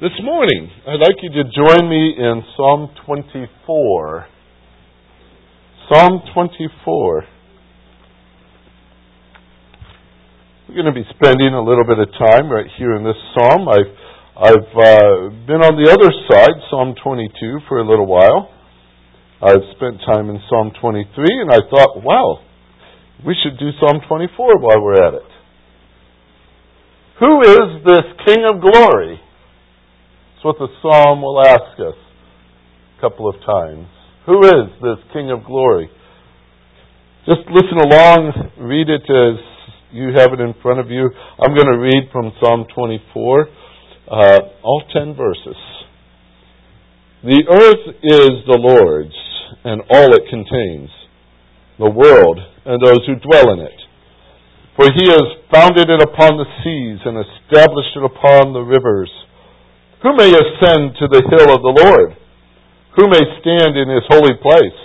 This morning, I'd like you to join me in Psalm 24. Psalm 24. We're going to be spending a little bit of time right here in this psalm. I've, I've uh, been on the other side, Psalm 22, for a little while. I've spent time in Psalm 23, and I thought, wow, we should do Psalm 24 while we're at it. Who is this King of glory? That's what the psalm will ask us a couple of times. Who is this King of glory? Just listen along, read it as you have it in front of you. I'm going to read from Psalm 24, uh, all 10 verses. The earth is the Lord's and all it contains, the world and those who dwell in it. For he has founded it upon the seas and established it upon the rivers. Who may ascend to the hill of the Lord? Who may stand in his holy place?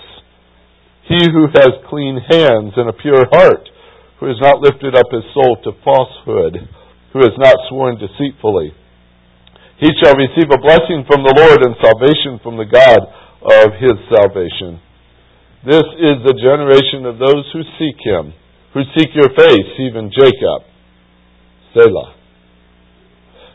He who has clean hands and a pure heart, who has not lifted up his soul to falsehood, who has not sworn deceitfully. He shall receive a blessing from the Lord and salvation from the God of his salvation. This is the generation of those who seek him, who seek your face, even Jacob. Selah.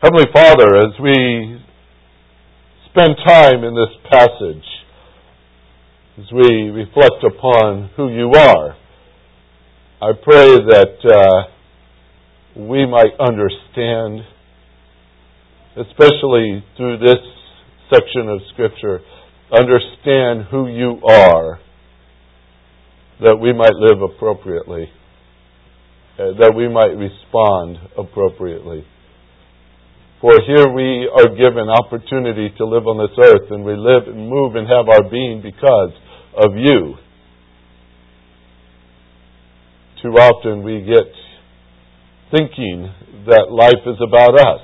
Heavenly Father, as we spend time in this passage, as we reflect upon who you are, I pray that uh, we might understand, especially through this section of Scripture, understand who you are, that we might live appropriately, uh, that we might respond appropriately. For here we are given opportunity to live on this earth, and we live and move and have our being because of you. Too often we get thinking that life is about us.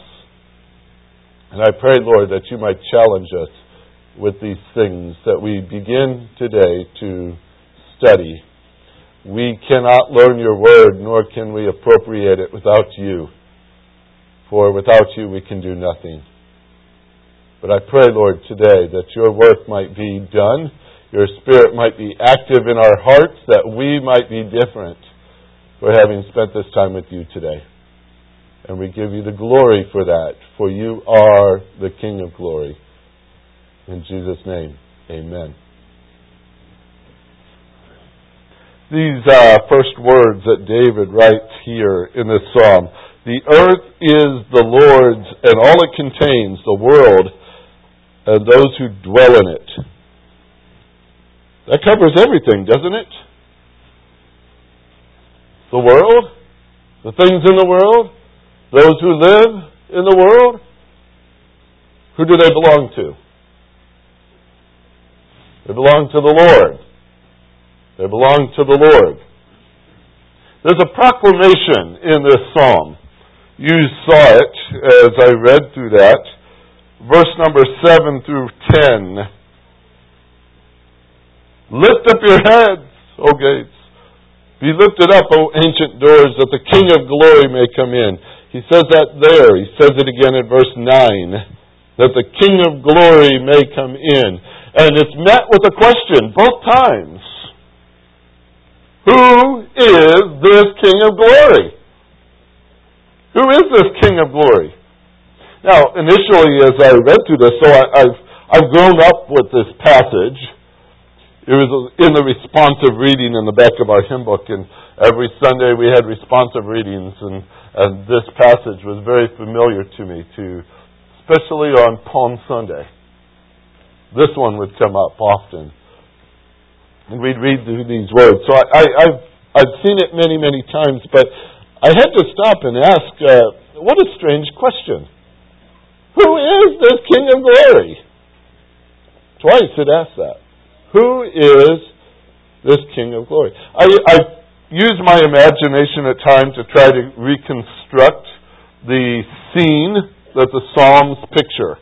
And I pray, Lord, that you might challenge us with these things that we begin today to study. We cannot learn your word, nor can we appropriate it without you. For without you we can do nothing. But I pray, Lord, today that your work might be done, your Spirit might be active in our hearts, that we might be different for having spent this time with you today. And we give you the glory for that, for you are the King of glory. In Jesus' name, amen. These uh, first words that David writes here in this psalm the earth is the Lord's and all it contains, the world, and those who dwell in it. That covers everything, doesn't it? The world, the things in the world, those who live in the world. Who do they belong to? They belong to the Lord. They belong to the Lord. There's a proclamation in this psalm you saw it as I read through that. Verse number 7 through 10. Lift up your heads, O gates. Be lifted up, O ancient doors, that the King of glory may come in. He says that there. He says it again in verse 9. That the King of glory may come in. And it's met with a question both times. Who is this King of glory? Who is this King of glory? Now, initially, as I read through this, so I, have I've grown up with this passage. It was in the responsive reading in the back of our hymn book, and every Sunday we had responsive readings, and, and this passage was very familiar to me, too, especially on Palm Sunday. This one would come up often. And we'd read these words. So I, I, I've, I've seen it many, many times, but I had to stop and ask, uh, what a strange question. Who is this King of glory? Twice it asked that. Who is this King of glory? I, I use my imagination at times to try to reconstruct the scene that the Psalms picture.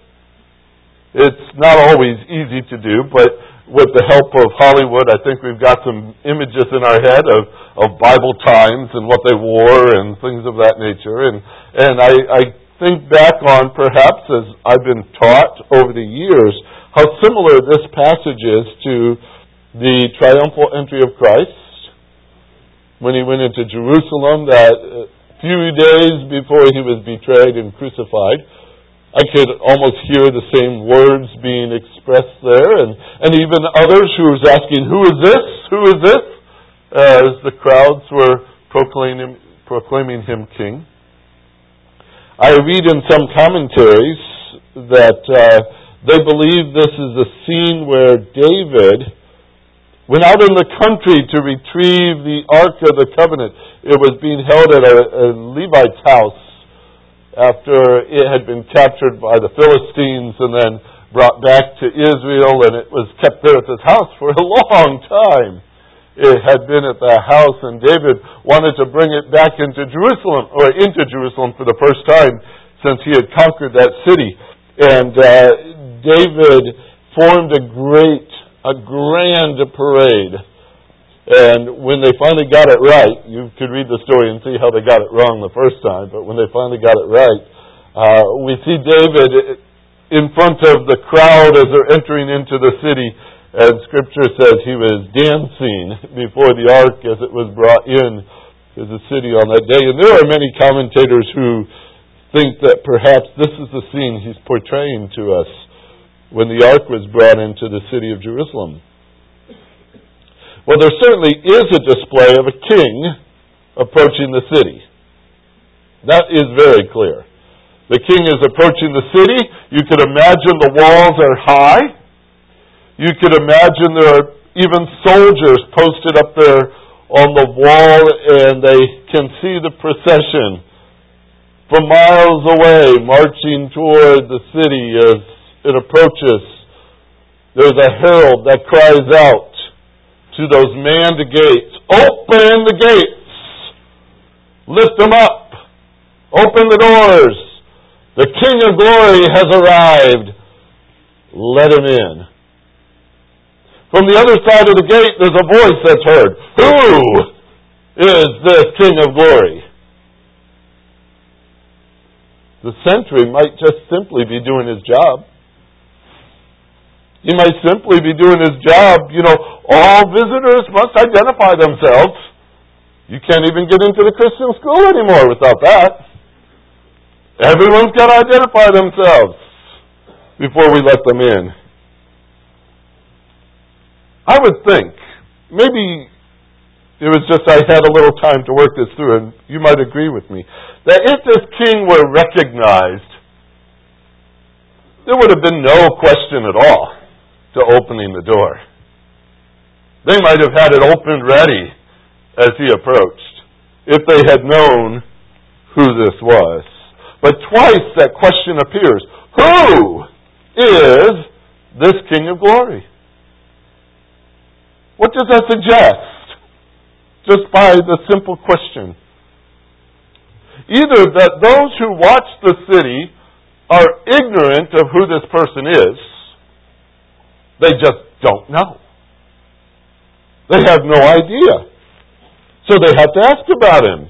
It's not always easy to do, but with the help of Hollywood, I think we've got some images in our head of, of Bible times and what they wore and things of that nature. And, and I, I think back on perhaps as I've been taught over the years how similar this passage is to the triumphal entry of Christ when he went into Jerusalem that uh, few days before he was betrayed and crucified. I could almost hear the same words being expressed there, and, and even others who was asking, Who is this? Who is this? As the crowds were proclaiming, proclaiming him king. I read in some commentaries that uh, they believe this is a scene where David went out in the country to retrieve the Ark of the Covenant. It was being held at a, a Levite's house after it had been captured by the Philistines and then brought back to Israel, and it was kept there at this house for a long time. It had been at the house, and David wanted to bring it back into Jerusalem, or into Jerusalem for the first time since he had conquered that city. And uh, David formed a great, a grand parade and when they finally got it right, you could read the story and see how they got it wrong the first time, but when they finally got it right, uh, we see David in front of the crowd as they're entering into the city, and Scripture says he was dancing before the ark as it was brought in to the city on that day. And there are many commentators who think that perhaps this is the scene he's portraying to us when the ark was brought into the city of Jerusalem. Well, there certainly is a display of a king approaching the city. That is very clear. The king is approaching the city. You could imagine the walls are high. You could imagine there are even soldiers posted up there on the wall and they can see the procession from miles away marching toward the city as it approaches. There's a herald that cries out, to those manned gates. Open the gates. Lift them up. Open the doors. The King of Glory has arrived. Let him in. From the other side of the gate, there's a voice that's heard. Who is this King of Glory? The sentry might just simply be doing his job. He might simply be doing his job. You know, all visitors must identify themselves. You can't even get into the Christian school anymore without that. Everyone's got to identify themselves before we let them in. I would think, maybe it was just I had a little time to work this through, and you might agree with me, that if this king were recognized, there would have been no question at all to opening the door. They might have had it opened ready as he approached if they had known who this was. But twice that question appears Who is this King of glory? What does that suggest? Just by the simple question. Either that those who watch the city are ignorant of who this person is, they just don't know. They have no idea. So they have to ask about him.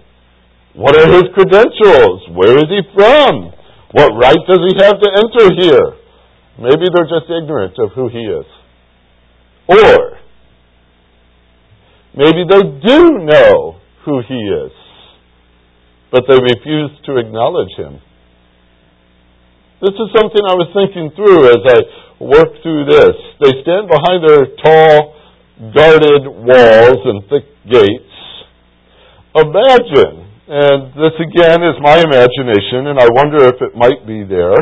What are his credentials? Where is he from? What right does he have to enter here? Maybe they're just ignorant of who he is. Or, maybe they do know who he is, but they refuse to acknowledge him. This is something I was thinking through as I worked through this. They stand behind their tall, guarded walls and thick gates. Imagine, and this again is my imagination, and I wonder if it might be there.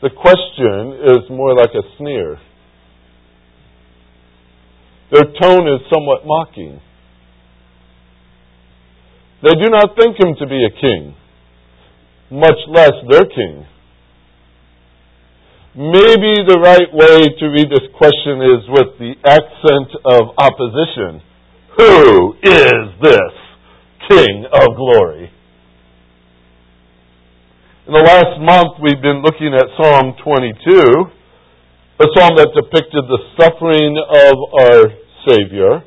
The question is more like a sneer. Their tone is somewhat mocking. They do not think him to be a king, much less their king. Maybe the right way to read this question is with the accent of opposition. Who is this King of glory? In the last month, we've been looking at Psalm 22, a psalm that depicted the suffering of our Savior.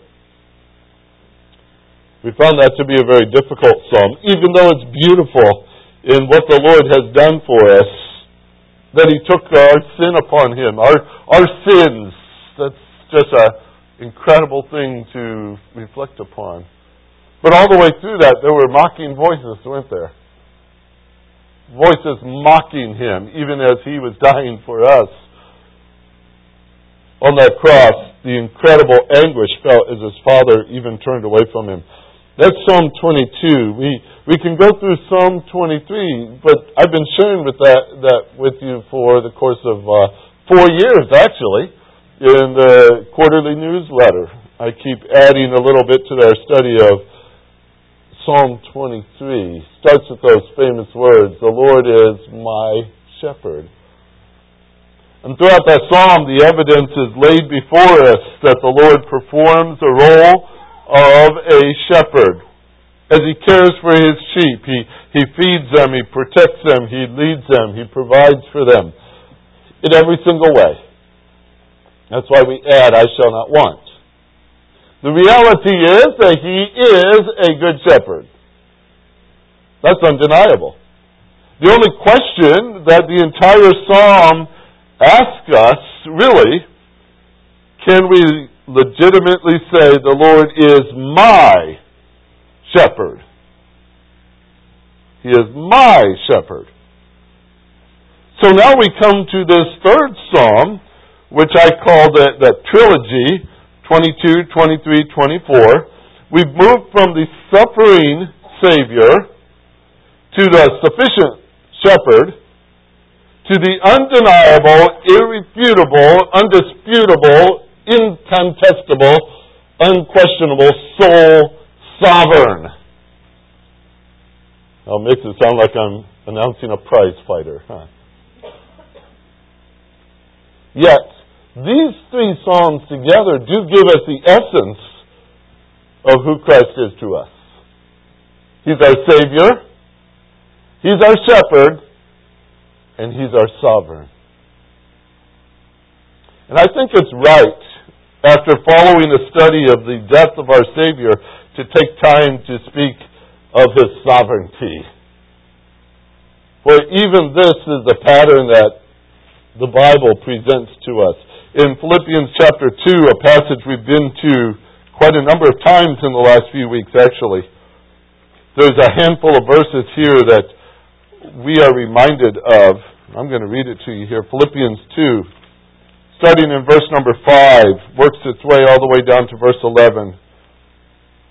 We found that to be a very difficult psalm, even though it's beautiful in what the Lord has done for us, that He took our sin upon Him, our, our sins. That's just an incredible thing to reflect upon. But all the way through that, there were mocking voices, weren't there? voices mocking him, even as he was dying for us. On that cross, the incredible anguish felt as his father even turned away from him. That's Psalm 22. We we can go through Psalm 23, but I've been sharing with that that with you for the course of uh, four years, actually, in the quarterly newsletter. I keep adding a little bit to our study of Psalm 23 starts with those famous words, The Lord is my shepherd. And throughout that psalm, the evidence is laid before us that the Lord performs the role of a shepherd. As he cares for his sheep, he, he feeds them, he protects them, he leads them, he provides for them in every single way. That's why we add, I shall not want. The reality is that he is a good shepherd. That's undeniable. The only question that the entire psalm asks us, really, can we legitimately say the Lord is my shepherd? He is my shepherd. So now we come to this third psalm, which I call the, the trilogy 22, 23, 24, we've moved from the suffering Savior to the sufficient shepherd to the undeniable, irrefutable, undisputable, incontestable, unquestionable soul sovereign. Well, it makes it sound like I'm announcing a prize fighter, huh? Yet, these three Psalms together do give us the essence of who Christ is to us. He's our Savior, He's our Shepherd, and He's our Sovereign. And I think it's right, after following a study of the death of our Savior, to take time to speak of His sovereignty. For even this is the pattern that the Bible presents to us in Philippians chapter 2, a passage we've been to quite a number of times in the last few weeks, actually. There's a handful of verses here that we are reminded of. I'm going to read it to you here. Philippians 2, starting in verse number 5, works its way all the way down to verse 11.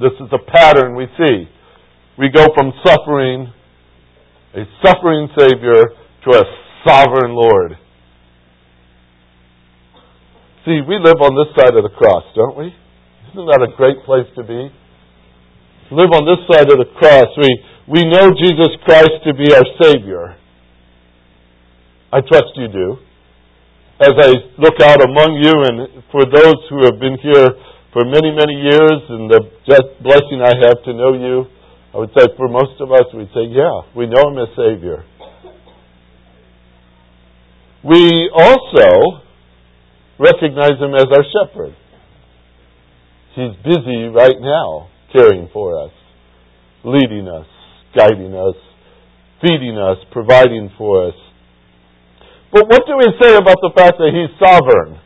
This is a pattern we see. We go from suffering, a suffering Savior, to a sovereign Lord. See, we live on this side of the cross, don't we? Isn't that a great place to be? Live on this side of the cross, we, we know Jesus Christ to be our Savior. I trust you do. As I look out among you and for those who have been here for many, many years and the just blessing I have to know you, I would say for most of us, we'd say, yeah, we know Him as Savior. We also recognize Him as our shepherd. He's busy right now caring for us, leading us, guiding us, feeding us, providing for us. But what do we say about the fact that He's sovereign?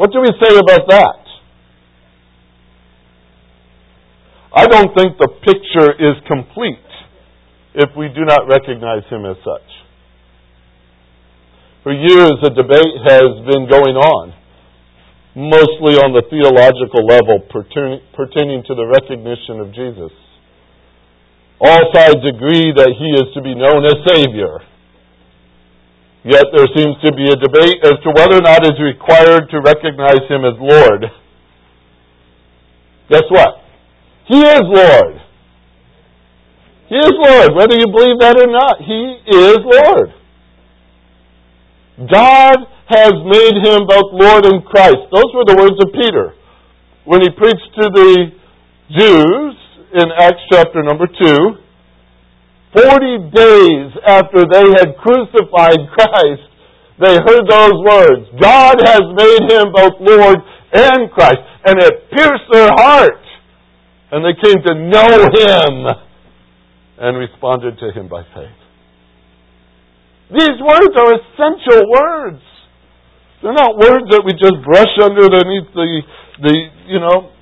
What do we say about that? I don't think the picture is complete if we do not recognize Him as such. For years, a debate has been going on, mostly on the theological level pertaining to the recognition of Jesus. All sides agree that he is to be known as Savior. Yet there seems to be a debate as to whether or not it is required to recognize him as Lord. Guess what? He is Lord. He is Lord. Whether you believe that or not, He is Lord. God has made him both Lord and Christ. Those were the words of Peter when he preached to the Jews in Acts chapter number 2. Forty days after they had crucified Christ, they heard those words God has made him both Lord and Christ. And it pierced their heart. And they came to know him and responded to him by faith. These words are essential words. They're not words that we just brush underneath the, the you know,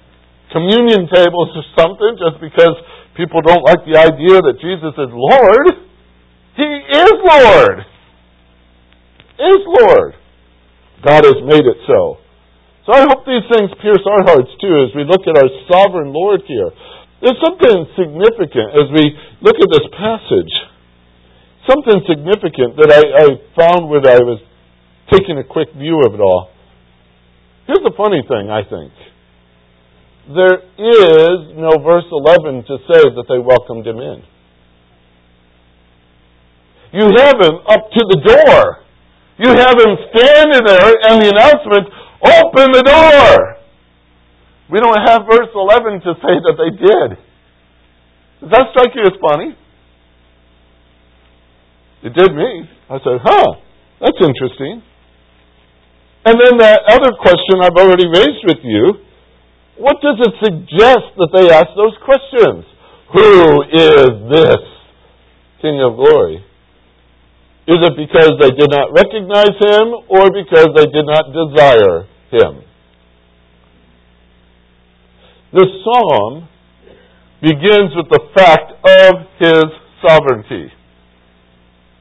communion tables or something just because people don't like the idea that Jesus is Lord. He is Lord. Is Lord. God has made it so. So I hope these things pierce our hearts too as we look at our sovereign Lord here. There's something significant as we look at this passage something significant that I, I found when I was taking a quick view of it all. Here's the funny thing, I think. There is no verse 11 to say that they welcomed him in. You have him up to the door. You have him standing there and the announcement, open the door. We don't have verse 11 to say that they did. Does that strike you as funny? It did me. I said, huh, that's interesting. And then that other question I've already raised with you, what does it suggest that they ask those questions? Who is this King of glory? Is it because they did not recognize him or because they did not desire him? The psalm begins with the fact of his sovereignty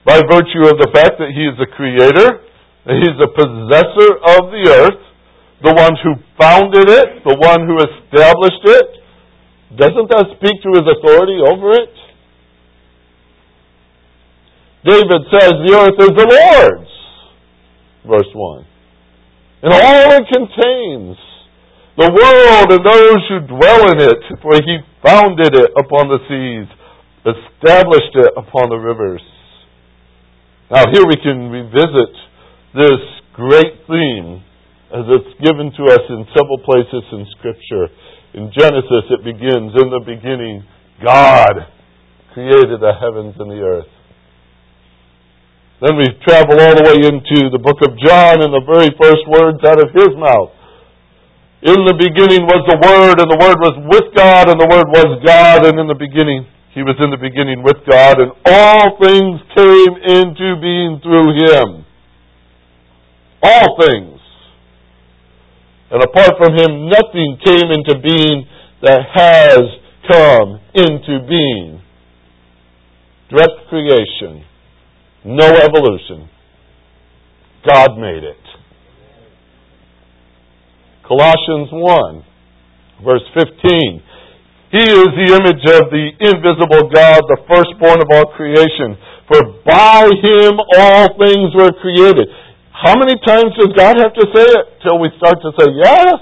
by virtue of the fact that He is the creator, that He's the possessor of the earth, the one who founded it, the one who established it. Doesn't that speak to His authority over it? David says the earth is the Lord's, verse 1. And all it contains, the world and those who dwell in it, for he founded it upon the seas, established it upon the rivers. Now, here we can revisit this great theme as it's given to us in several places in Scripture. In Genesis, it begins, In the beginning, God created the heavens and the earth. Then we travel all the way into the book of John and the very first words out of his mouth. In the beginning was the Word, and the Word was with God, and the Word was God, and in the beginning he was in the beginning with God, and all things came into being through him. All things. And apart from him, nothing came into being that has come into being. Direct creation. No evolution. God made it. Colossians 1, verse 15. He is the image of the invisible God, the firstborn of all creation. For by him all things were created. How many times does God have to say it till we start to say, yes?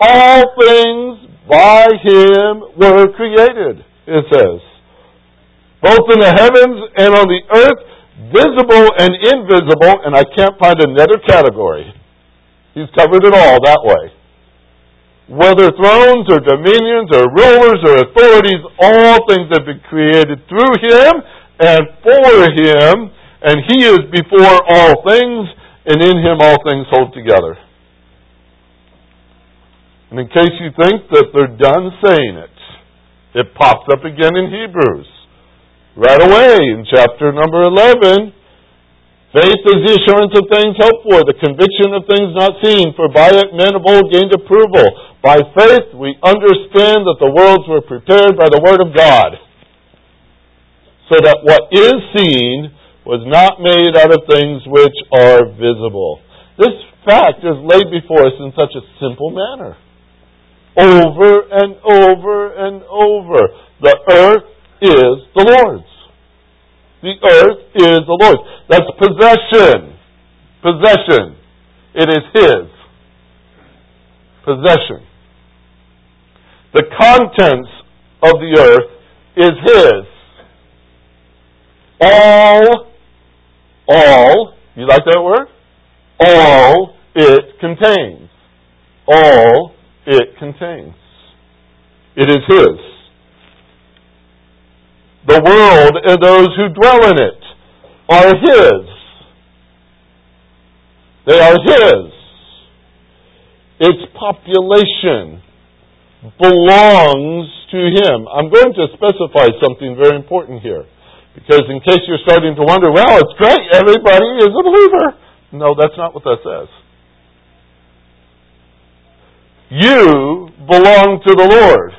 All things by him were created, it says. Both in the heavens and on the earth, visible and invisible, and I can't find another category. He's covered it all that way whether thrones or dominions or rulers or authorities, all things have been created through him and for him, and he is before all things, and in him all things hold together. And in case you think that they're done saying it, it pops up again in Hebrews. Right away in chapter number 11. Faith is the assurance of things hoped for, the conviction of things not seen, for by it men of old gained approval. By faith we understand that the worlds were prepared by the Word of God, so that what is seen was not made out of things which are visible. This fact is laid before us in such a simple manner. Over and over and over. The earth is the Lord's. The earth is the Lord's. That's possession. Possession. It is His. Possession. The contents of the earth is His. All all, you like that word? All it contains. All it contains. It is His. The world and those who dwell in it are His. They are His. Its population belongs to Him. I'm going to specify something very important here. Because in case you're starting to wonder, well, it's great, everybody is a believer. No, that's not what that says. You belong to the Lord.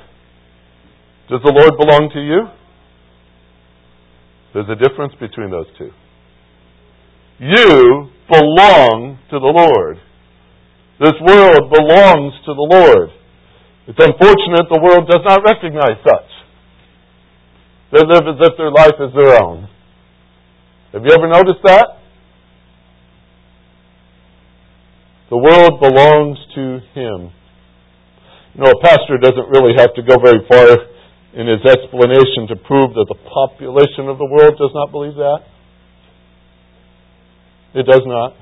Does the Lord belong to you? There's a difference between those two. You belong to the Lord. This world belongs to the Lord. It's unfortunate the world does not recognize such. They live as if their life is their own. Have you ever noticed that? The world belongs to Him. You know, a pastor doesn't really have to go very far in his explanation to prove that the population of the world does not believe that. It does not.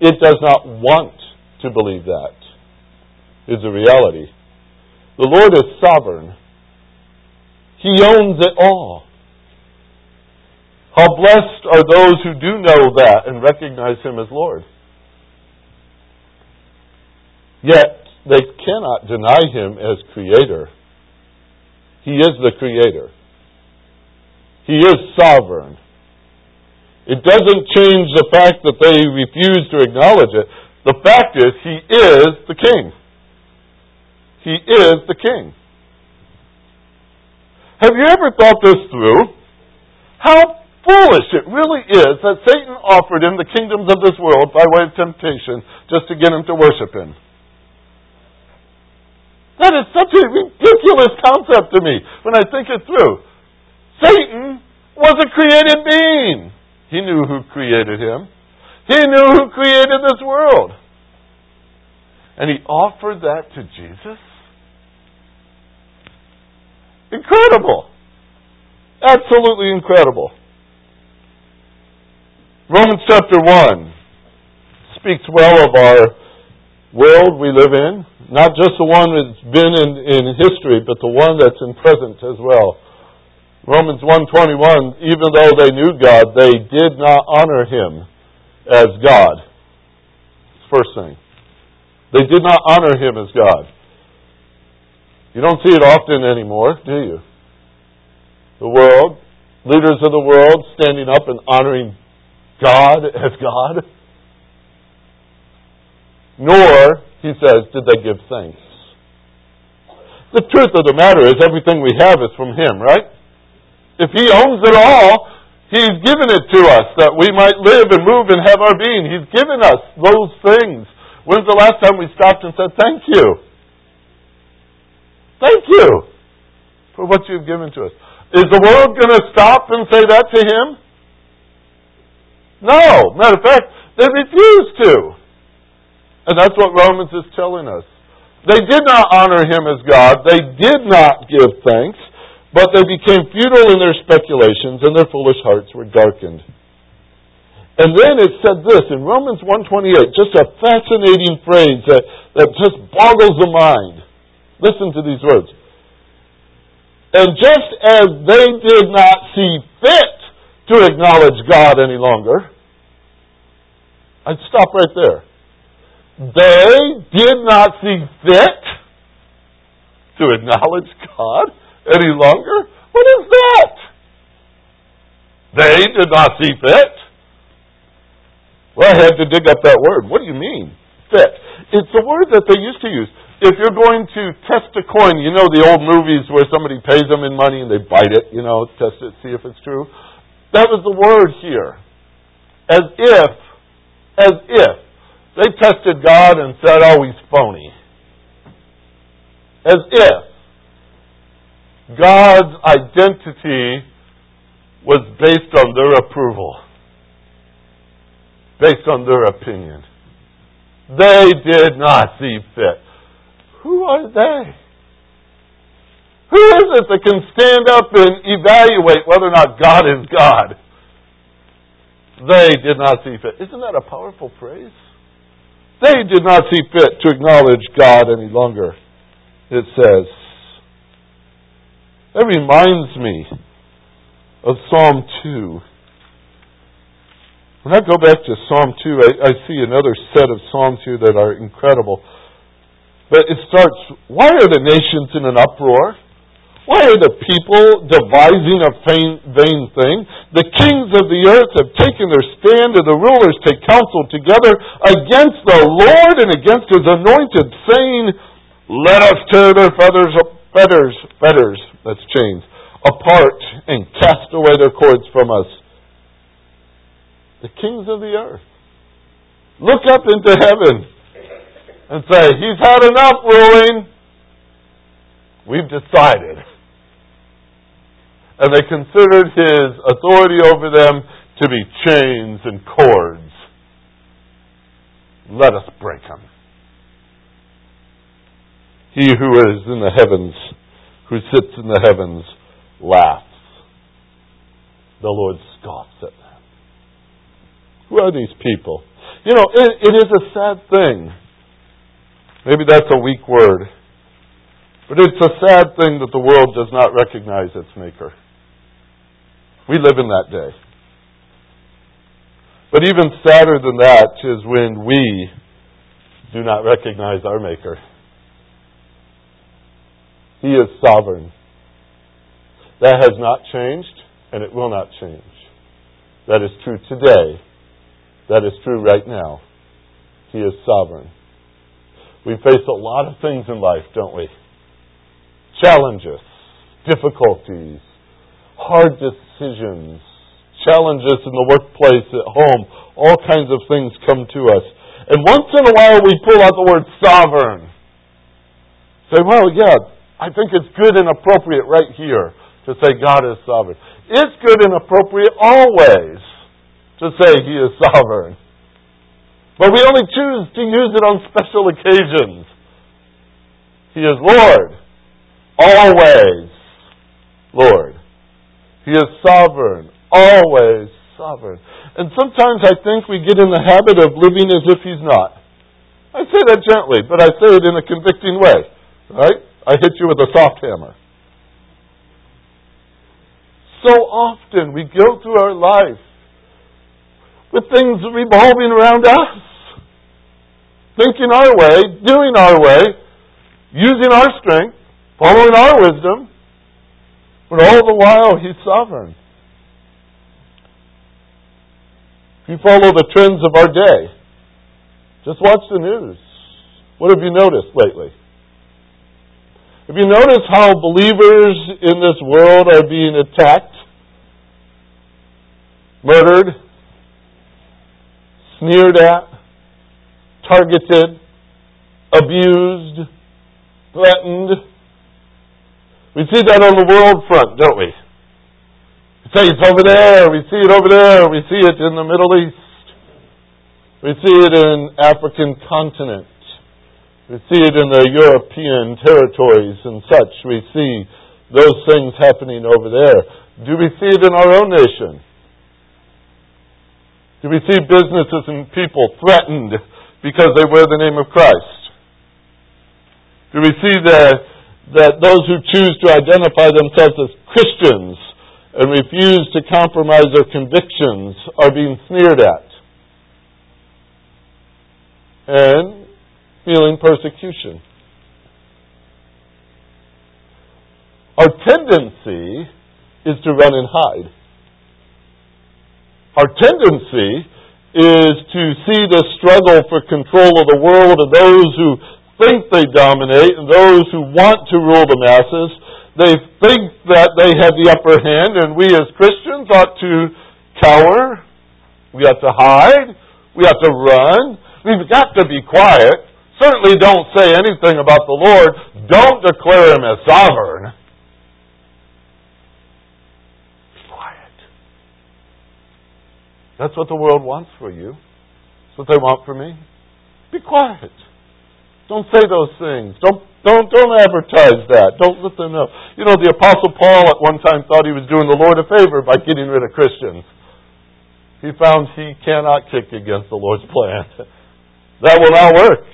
It does not want to believe that. Is a reality. The Lord is sovereign. He owns it all. How blessed are those who do know that and recognize Him as Lord. Yet, they cannot deny Him as Creator. He is the Creator. He is sovereign. It doesn't change the fact that they refuse to acknowledge it. The fact is, He is the King. He is the King. Have you ever thought this through? How foolish it really is that Satan offered him the kingdoms of this world by way of temptation just to get him to worship him. That is such a ridiculous concept to me when I think it through. Satan was a created being. He knew who created him. He knew who created this world. And he offered that to Jesus? Incredible. Absolutely incredible. Romans chapter 1 speaks well of our world we live in, not just the one that's been in, in history, but the one that's in present as well. Romans 1:21 even though they knew God they did not honor him as God. First thing. They did not honor him as God. You don't see it often anymore, do you? The world, leaders of the world standing up and honoring God as God. Nor, he says, did they give thanks. The truth of the matter is everything we have is from Him, right? If He owns it all, He's given it to us that we might live and move and have our being. He's given us those things. When's the last time we stopped and said, thank you? Thank you for what you've given to us. Is the world going to stop and say that to him? No. Matter of fact, they refuse to. And that's what Romans is telling us. They did not honor him as God. They did not give thanks, but they became futile in their speculations and their foolish hearts were darkened. And then it said this in Romans 128, just a fascinating phrase that, that just boggles the mind. Listen to these words. And just as they did not see fit to acknowledge God any longer, I'd stop right there. They did not see fit to acknowledge God any longer? What is that? They did not see fit. Well, I had to dig up that word. What do you mean, fit? It's a word that they used to use. If you're going to test a coin, you know the old movies where somebody pays them in money and they bite it, you know, test it, see if it's true. That was the word here. As if, as if they tested God and said, oh, he's phony. As if God's identity was based on their approval, based on their opinion. They did not see fit. Who are they? Who is it that can stand up and evaluate whether or not God is God? They did not see fit. Isn't that a powerful phrase? They did not see fit to acknowledge God any longer, it says. That reminds me of Psalm 2. When I go back to Psalm 2, I, I see another set of Psalms here that are incredible. But it starts, why are the nations in an uproar? Why are the people devising a vain thing? The kings of the earth have taken their stand, and the rulers take counsel together against the Lord and against his anointed, saying, Let us tear their feathers, feathers, feathers, that's chains, apart and cast away their cords from us. The kings of the earth. Look up into heaven and say, He's had enough ruling. We've decided and they considered his authority over them to be chains and cords. Let us break them. He who is in the heavens, who sits in the heavens, laughs. The Lord scoffs at them. Who are these people? You know, it, it is a sad thing. Maybe that's a weak word. But it's a sad thing that the world does not recognize its Maker. We live in that day. But even sadder than that is when we do not recognize our Maker. He is sovereign. That has not changed, and it will not change. That is true today. That is true right now. He is sovereign. We face a lot of things in life, don't we? Challenges, difficulties, hard decisions, challenges in the workplace, at home, all kinds of things come to us. And once in a while we pull out the word sovereign. Say, well, yeah, I think it's good and appropriate right here to say God is sovereign. It's good and appropriate always to say He is sovereign. But we only choose to use it on special occasions. He is Lord. Always Lord. He is sovereign, always sovereign. And sometimes I think we get in the habit of living as if He's not. I say that gently, but I say it in a convicting way. Right? I hit you with a soft hammer. So often we go through our life with things revolving around us, thinking our way, doing our way, using our strength, following our wisdom, but all the while, He's sovereign. If you follow the trends of our day, just watch the news. What have you noticed lately? Have you noticed how believers in this world are being attacked, murdered, sneered at, targeted, abused, threatened? We see that on the world front, don't we? We say it's over there, we see it over there, we see it in the Middle East. We see it in African continent. We see it in the European territories and such. We see those things happening over there. Do we see it in our own nation? Do we see businesses and people threatened because they wear the name of Christ? Do we see the that those who choose to identify themselves as Christians and refuse to compromise their convictions are being sneered at. and feeling persecution. Our tendency is to run and hide. Our tendency is to see the struggle for control of the world and those who think they dominate and those who want to rule the masses. They think that they have the upper hand, and we as Christians ought to cower. We ought to hide. We ought to run. We've got to be quiet. Certainly don't say anything about the Lord. Don't declare Him as sovereign. That's what the world wants for you. That's what they want for me. Be quiet. Don't say those things. Don't don't don't advertise that. Don't let them know. You know, the Apostle Paul at one time thought he was doing the Lord a favor by getting rid of Christians. He found he cannot kick against the Lord's plan. that will not work.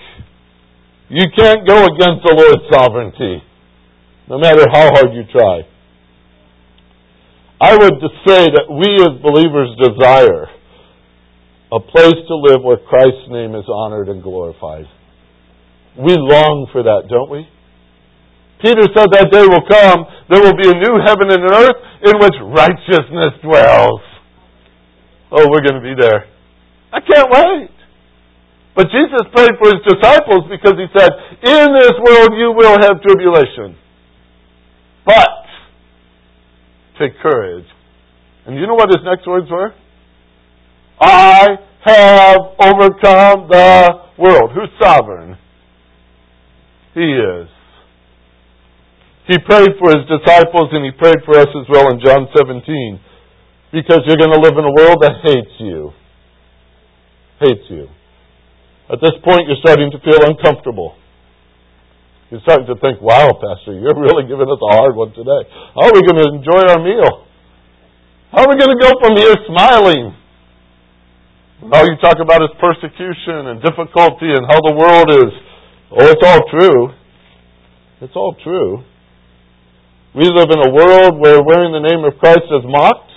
You can't go against the Lord's sovereignty, no matter how hard you try. I would say that we as believers desire a place to live where Christ's name is honored and glorified. We long for that, don't we? Peter said that day will come, there will be a new heaven and an earth in which righteousness dwells. Oh, we're going to be there. I can't wait. But Jesus prayed for his disciples because he said, In this world you will have tribulation. But Take courage. And you know what his next words were? I have overcome the world. Who's sovereign? He is. He prayed for his disciples and he prayed for us as well in John 17. Because you're going to live in a world that hates you. Hates you. At this point, you're starting to feel uncomfortable. You're starting to think, wow, Pastor, you're really giving us a hard one today. How are we going to enjoy our meal? How are we going to go from here smiling? All you talk about is persecution and difficulty and how the world is. Oh, it's all true. It's all true. We live in a world where wearing the name of Christ is mocked.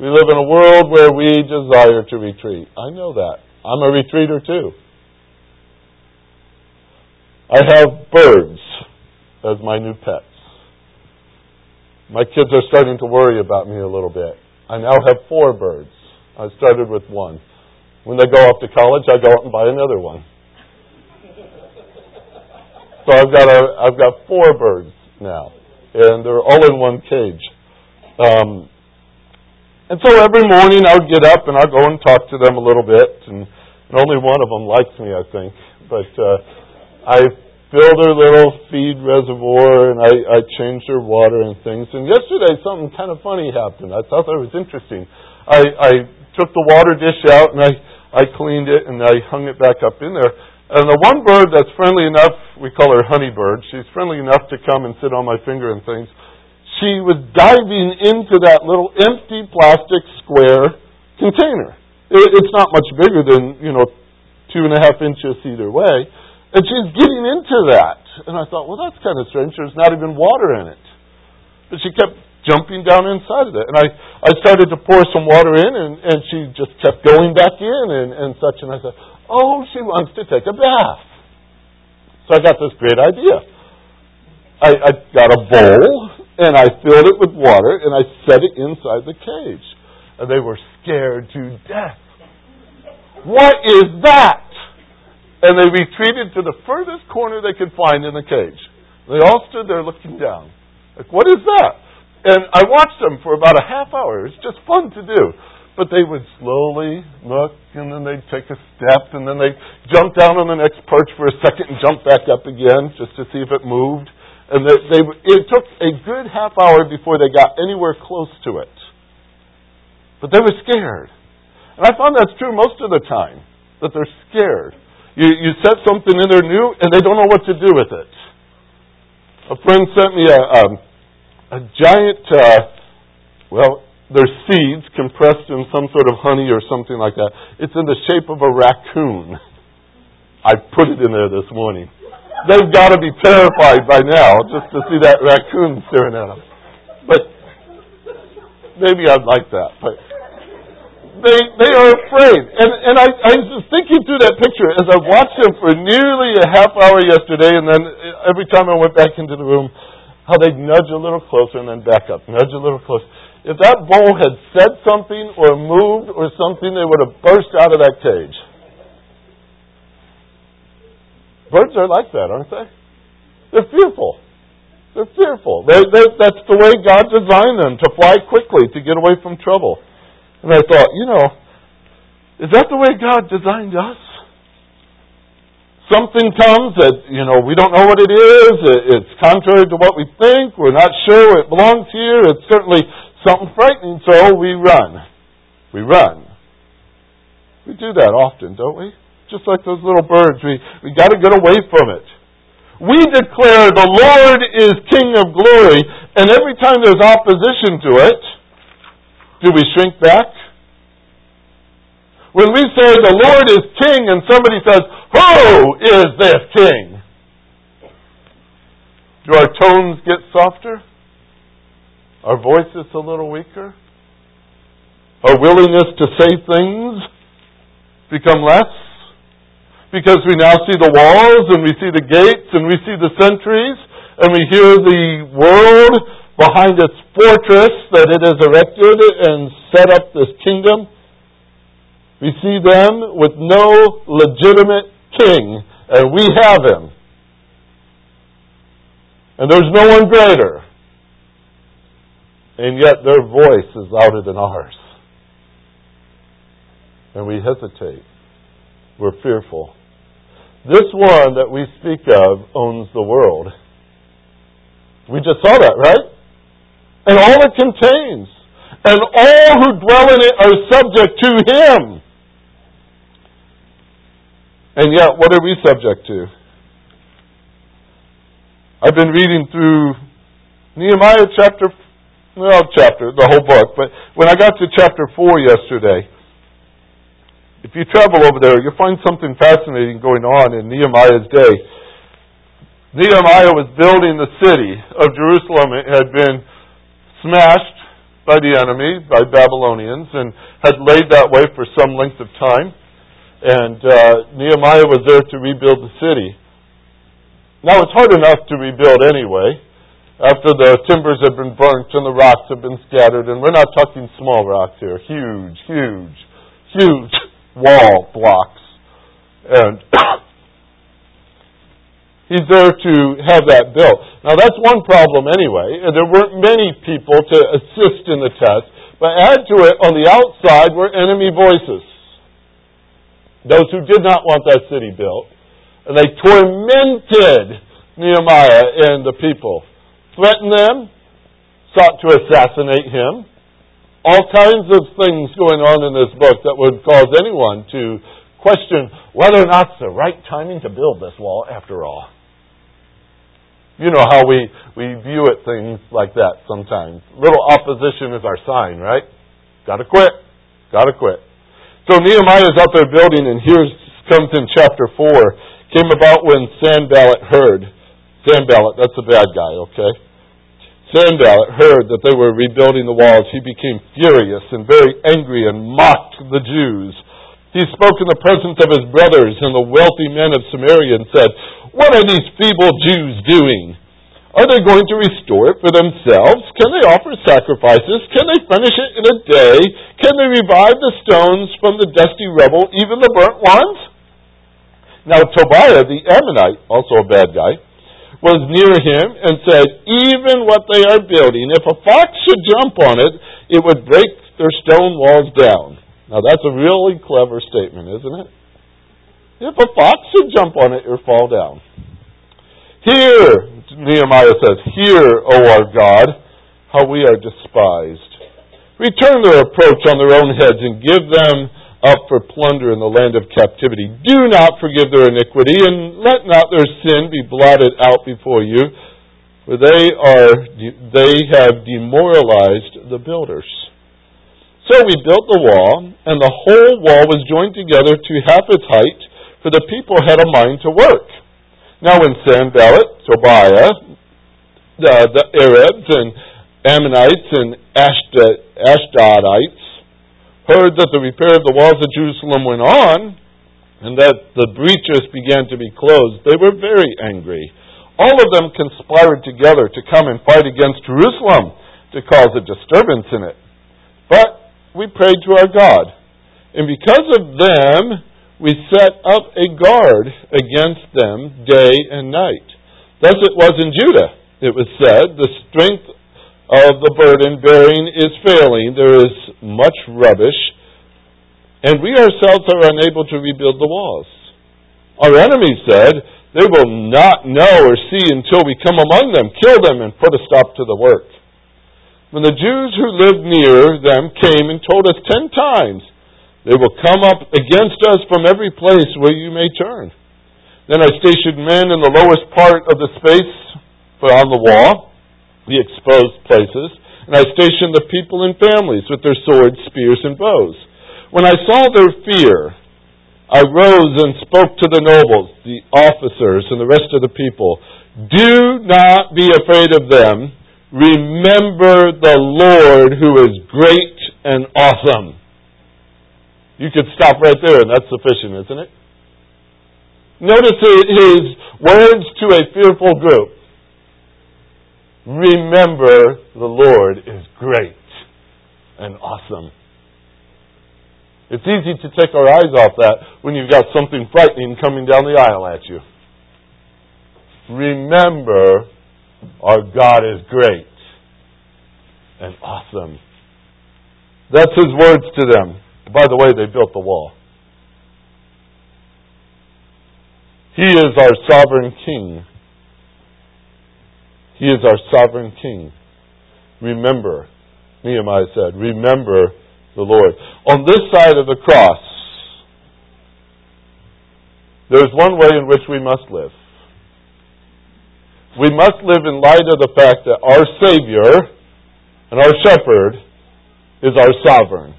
We live in a world where we desire to retreat. I know that. I'm a retreater too. I have birds as my new pets. My kids are starting to worry about me a little bit. I now have four birds. I started with one. When they go off to college, I go out and buy another one. So I've got a, I've got four birds now, and they're all in one cage. Um, and so every morning I would get up and I'd go and talk to them a little bit, and, and only one of them likes me, I think. But uh, I fill their little feed reservoir and I, I changed her water and things. And yesterday something kind of funny happened. I thought that was interesting. I, I took the water dish out and I, I cleaned it and I hung it back up in there. And the one bird that's friendly enough, we call her Honeybird, she's friendly enough to come and sit on my finger and things. She was diving into that little empty plastic square container. It, it's not much bigger than, you know, two and a half inches either way. And she's getting into that. And I thought, well, that's kind of strange. There's not even water in it. But she kept jumping down inside of it. And I, I started to pour some water in, and, and she just kept going back in and, and such. And I said, oh, she wants to take a bath. So I got this great idea. I, I got a bowl, and I filled it with water, and I set it inside the cage. And they were scared to death. What is that? and they retreated to the furthest corner they could find in the cage. They all stood there looking down. Like, what is that? And I watched them for about a half hour. It was just fun to do. But they would slowly look, and then they'd take a step, and then they'd jump down on the next perch for a second and jump back up again just to see if it moved. And they, they, it took a good half hour before they got anywhere close to it. But they were scared. And I found that's true most of the time, that they're scared. You, you set something in there new, and they don't know what to do with it. A friend sent me a, a, a giant, uh, well, they're seeds compressed in some sort of honey or something like that. It's in the shape of a raccoon. I put it in there this morning. They've got to be terrified by now just to see that raccoon staring at them. But maybe I'd like that. But they they are afraid. And and I I was thinking through that picture as I watched them for nearly a half hour yesterday, and then every time I went back into the room, how they'd nudge a little closer and then back up, nudge a little closer. If that bull had said something or moved or something, they would have burst out of that cage. Birds are like that, aren't they? They're fearful. They're fearful. They're, they're, that's the way God designed them to fly quickly, to get away from trouble. And I thought, you know, is that the way God designed us? Something comes that, you know, we don't know what it is. It's contrary to what we think. We're not sure it belongs here. It's certainly something frightening, so we run. We run. We do that often, don't we? Just like those little birds. We, we got to get away from it. We declare the Lord is King of glory, and every time there's opposition to it, do we shrink back? When we say the Lord is King and somebody says, Who is this King? Do our tones get softer? Our voices a little weaker? Our willingness to say things become less? because we now see the walls and we see the gates and we see the sentries and we hear the world behind its fortress that it has erected and set up this kingdom. We see them with no legitimate king, and we have him. And there's no one greater. And yet their voice is louder than ours. And we hesitate. We're fearful. This one that we speak of owns the world. We just saw that, right? And all it contains. And all who dwell in it are subject to him. And yet, what are we subject to? I've been reading through Nehemiah chapter, well, chapter, the whole book, but when I got to chapter 4 yesterday, if you travel over there, you'll find something fascinating going on in Nehemiah's day. Nehemiah was building the city of Jerusalem. It had been smashed by the enemy, by Babylonians, and had laid that way for some length of time. And uh, Nehemiah was there to rebuild the city. Now, it's hard enough to rebuild anyway, after the timbers have been burnt and the rocks have been scattered. And we're not talking small rocks here. Huge, huge, huge wall blocks. And he's there to have that built. Now that's one problem anyway. There weren't many people to assist in the test, but add to it, on the outside were enemy voices. Those who did not want that city built. And they tormented Nehemiah and the people. Threatened them, sought to assassinate him, all kinds of things going on in this book that would cause anyone to question whether or not it's the right timing to build this wall after all. You know how we, we view it things like that sometimes. Little opposition is our sign, right? Gotta quit. Gotta quit. So Nehemiah is out there building, and here comes in chapter 4. Came about when Sanballat heard. Sanballat, that's the bad guy, okay? Sanballat heard that they were rebuilding the walls, he became furious and very angry and mocked the Jews. He spoke in the presence of his brothers and the wealthy men of Samaria and said, What are these feeble Jews doing? Are they going to restore it for themselves? Can they offer sacrifices? Can they finish it in a day? Can they revive the stones from the dusty rubble, even the burnt ones? Now Tobiah the Ammonite, also a bad guy, was near him and said, Even what they are building, if a fox should jump on it, it would break their stone walls down. Now that's a really clever statement, isn't it? If a fox should jump on it, it would fall down. Hear, Nehemiah says, Hear, O our God, how we are despised. Return their approach on their own heads and give them up for plunder in the land of captivity. Do not forgive their iniquity, and let not their sin be blotted out before you, for they are they have demoralized the builders. So we built the wall, and the whole wall was joined together to half its height, for the people had a mind to work. Now when Sanballat, Tobiah, the, the Arabs and Ammonites and Ashdodites heard that the repair of the walls of Jerusalem went on, and that the breaches began to be closed, they were very angry. All of them conspired together to come and fight against Jerusalem to cause a disturbance in it. But we prayed to our God, and because of them, we set up a guard against them day and night. Thus it was in Judah. It was said, The strength of the burden bearing is failing, there is much rubbish, and we ourselves are unable to rebuild the walls. Our enemies said, They will not know or see until we come among them, kill them, and put a stop to the work. When the Jews who lived near them came and told us ten times, they will come up against us from every place where you may turn. Then I stationed men in the lowest part of the space on the wall, the exposed places, and I stationed the people in families with their swords, spears, and bows. When I saw their fear, I rose and spoke to the nobles, the officers, and the rest of the people. Do not be afraid of them. Remember the Lord who is great and awesome. You could stop right there, and that's sufficient, isn't it? Notice his words to a fearful group. Remember, the Lord is great and awesome. It's easy to take our eyes off that when you've got something frightening coming down the aisle at you. Remember, our God is great and awesome. That's his words to them. By the way, they built the wall. He is our sovereign king. He is our sovereign king. Remember, Nehemiah said, remember the Lord. On this side of the cross, there's one way in which we must live. We must live in light of the fact that our Savior and our Shepherd is our sovereign.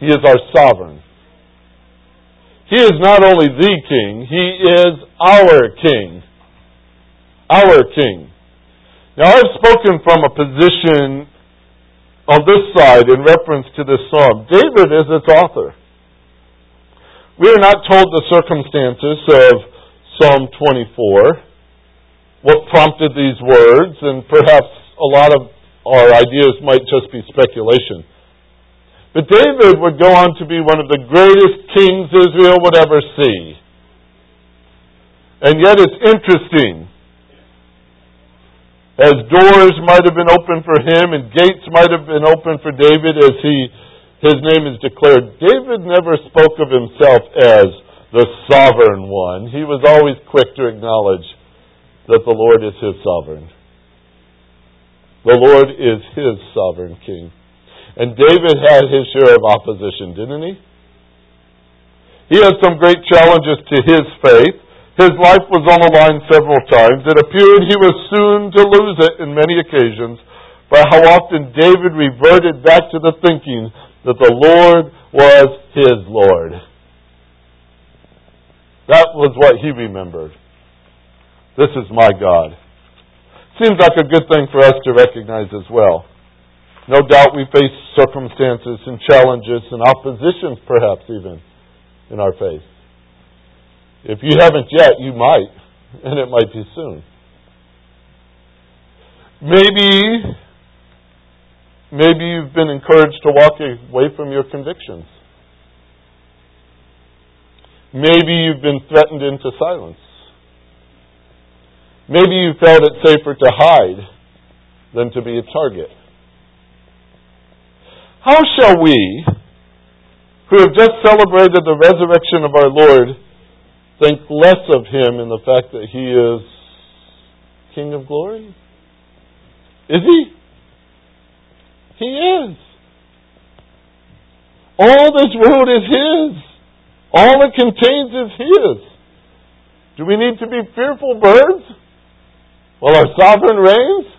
He is our sovereign. He is not only the king, he is our king. Our king. Now, I've spoken from a position on this side in reference to this psalm. David is its author. We are not told the circumstances of Psalm 24, what prompted these words, and perhaps a lot of our ideas might just be speculation. But David would go on to be one of the greatest kings Israel would ever see. And yet it's interesting. As doors might have been open for him and gates might have been open for David as he his name is declared, David never spoke of himself as the sovereign one. He was always quick to acknowledge that the Lord is his sovereign. The Lord is his sovereign king. And David had his share of opposition, didn't he? He had some great challenges to his faith. His life was on the line several times. It appeared he was soon to lose it in many occasions. But how often David reverted back to the thinking that the Lord was his Lord. That was what he remembered. This is my God. Seems like a good thing for us to recognize as well. No doubt we face circumstances and challenges and oppositions, perhaps even, in our faith. If you haven't yet, you might, and it might be soon. Maybe, maybe you've been encouraged to walk away from your convictions. Maybe you've been threatened into silence. Maybe you felt it safer to hide than to be a target. How shall we, who have just celebrated the resurrection of our Lord, think less of him in the fact that he is King of glory? Is he? He is. All this world is his. All it contains is his. Do we need to be fearful birds while our sovereign reigns?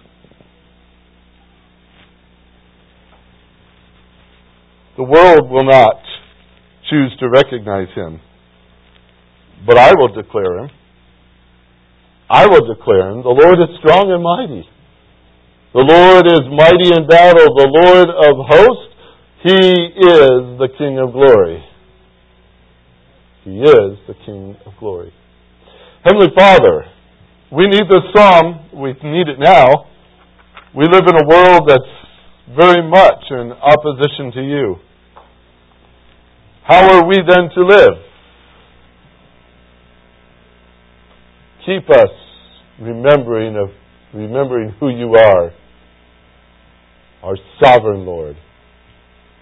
The world will not choose to recognize him. But I will declare him. I will declare him. The Lord is strong and mighty. The Lord is mighty in battle. The Lord of hosts, He is the King of glory. He is the King of glory. Heavenly Father, we need this psalm. We need it now. We live in a world that's very much in opposition to you. How are we then to live? Keep us remembering of remembering who you are, our sovereign Lord,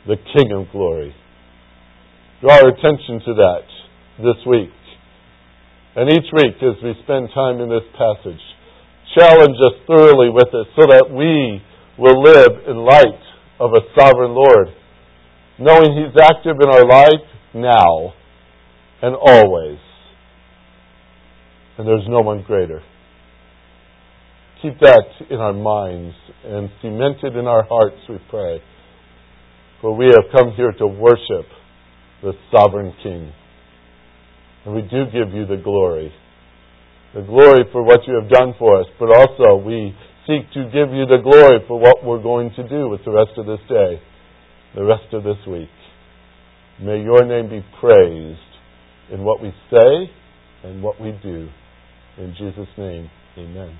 the King of glory. Draw our attention to that this week. And each week as we spend time in this passage, challenge us thoroughly with it so that we will live in light of a sovereign Lord, knowing He's active in our life now and always. And there's no one greater. Keep that in our minds and cement it in our hearts, we pray. For we have come here to worship the sovereign King. And we do give you the glory. The glory for what you have done for us, but also we seek to give you the glory for what we're going to do with the rest of this day, the rest of this week. May your name be praised in what we say and what we do. In Jesus' name, amen.